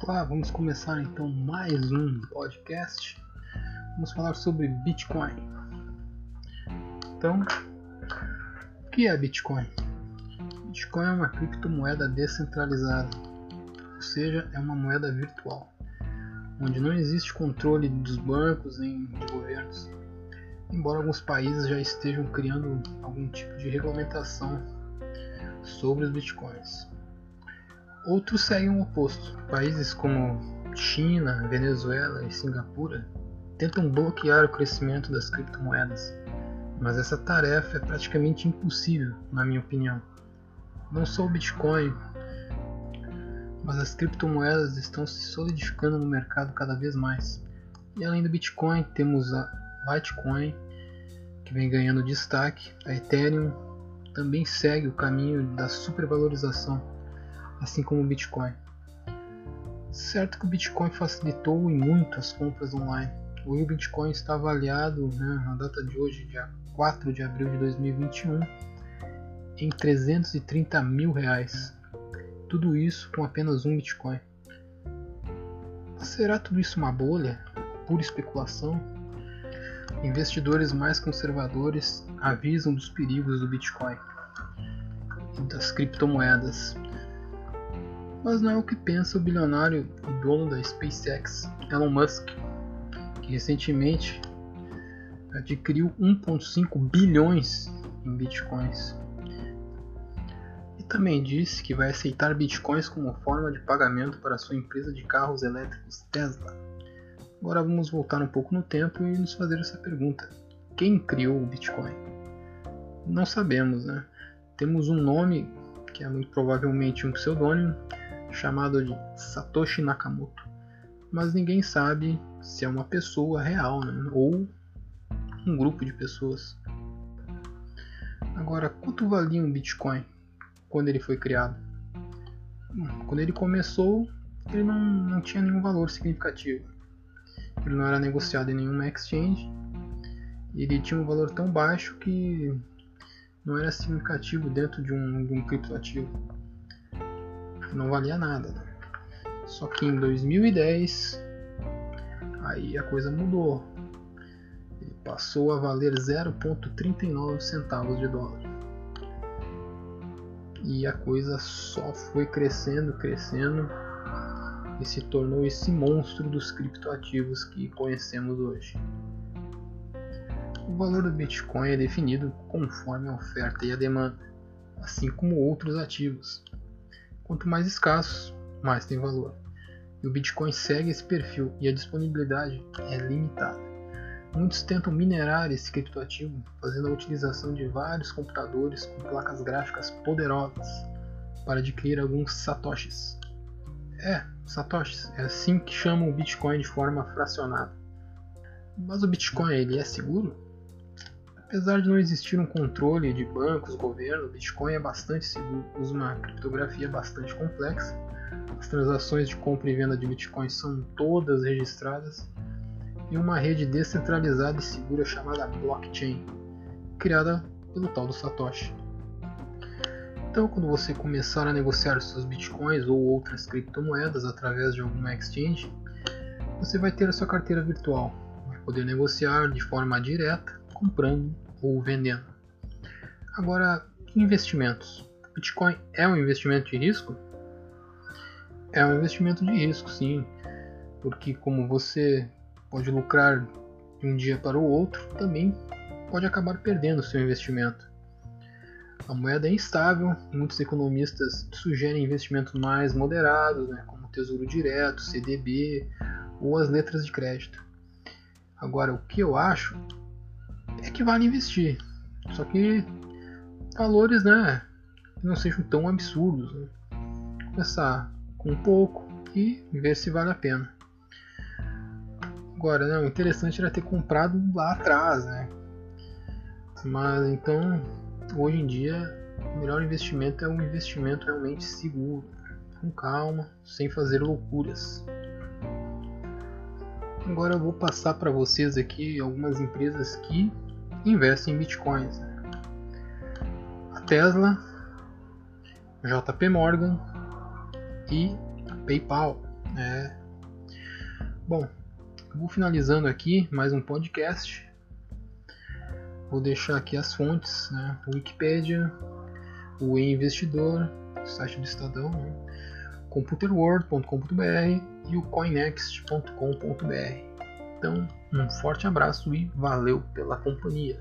Olá, vamos começar então mais um podcast. Vamos falar sobre Bitcoin. Então, o que é Bitcoin? Bitcoin é uma criptomoeda descentralizada, ou seja, é uma moeda virtual, onde não existe controle dos bancos nem de governos. Embora alguns países já estejam criando algum tipo de regulamentação sobre os bitcoins. Outros seguem o oposto. Países como China, Venezuela e Singapura tentam bloquear o crescimento das criptomoedas, mas essa tarefa é praticamente impossível, na minha opinião. Não só o Bitcoin, mas as criptomoedas estão se solidificando no mercado cada vez mais. E além do Bitcoin, temos a Litecoin, que vem ganhando destaque, a Ethereum também segue o caminho da supervalorização assim como o Bitcoin. Certo que o Bitcoin facilitou em muito as compras online. Hoje o Bitcoin está avaliado, né, na data de hoje, dia 4 de abril de 2021, em 330 mil reais. Tudo isso com apenas um Bitcoin. Será tudo isso uma bolha? Pura especulação? Investidores mais conservadores avisam dos perigos do Bitcoin e das criptomoedas mas não é o que pensa o bilionário e dono da SpaceX, Elon Musk, que recentemente adquiriu 1,5 bilhões em bitcoins. E também disse que vai aceitar bitcoins como forma de pagamento para sua empresa de carros elétricos Tesla. Agora vamos voltar um pouco no tempo e nos fazer essa pergunta: quem criou o Bitcoin? Não sabemos, né? Temos um nome que é muito provavelmente um pseudônimo chamado de Satoshi Nakamoto, mas ninguém sabe se é uma pessoa real né? ou um grupo de pessoas. Agora, quanto valia um Bitcoin quando ele foi criado? Quando ele começou, ele não, não tinha nenhum valor significativo. Ele não era negociado em nenhuma exchange. Ele tinha um valor tão baixo que não era significativo dentro de um, de um criptoativo não valia nada. Né? Só que em 2010 aí a coisa mudou. Ele passou a valer 0,39 centavos de dólar. E a coisa só foi crescendo, crescendo e se tornou esse monstro dos criptoativos que conhecemos hoje. O valor do Bitcoin é definido conforme a oferta e a demanda, assim como outros ativos. Quanto mais escassos, mais tem valor. E o Bitcoin segue esse perfil e a disponibilidade é limitada. Muitos tentam minerar esse criptoativo fazendo a utilização de vários computadores com placas gráficas poderosas para adquirir alguns satoshis. É, satoshis, é assim que chamam o Bitcoin de forma fracionada. Mas o Bitcoin ele é seguro? Apesar de não existir um controle de bancos, governo, o Bitcoin é bastante seguro, usa uma criptografia bastante complexa. As transações de compra e venda de Bitcoin são todas registradas em uma rede descentralizada e segura chamada blockchain, criada pelo tal do Satoshi. Então, quando você começar a negociar seus bitcoins ou outras criptomoedas através de alguma exchange, você vai ter a sua carteira virtual, vai poder negociar de forma direta comprando ou vendendo. Agora, investimentos. Bitcoin é um investimento de risco? É um investimento de risco, sim, porque como você pode lucrar de um dia para o outro, também pode acabar perdendo seu investimento. A moeda é instável, muitos economistas sugerem investimentos mais moderados, né, como Tesouro Direto, CDB ou as letras de crédito. Agora, o que eu acho é que vale investir. Só que valores, né, não sejam tão absurdos. Né? Começar com pouco e ver se vale a pena. Agora, né, o interessante era ter comprado lá atrás, né? Mas então, hoje em dia, o melhor investimento é um investimento realmente seguro, com calma, sem fazer loucuras. Agora eu vou passar para vocês aqui algumas empresas que investe em bitcoins. A Tesla, JP Morgan e PayPal. É. Bom, vou finalizando aqui mais um podcast. Vou deixar aqui as fontes, né? Wikipedia, o investidor site do Estadão, né? computerworld.com.br e o coinext.com.br. Então, um forte abraço e valeu pela companhia.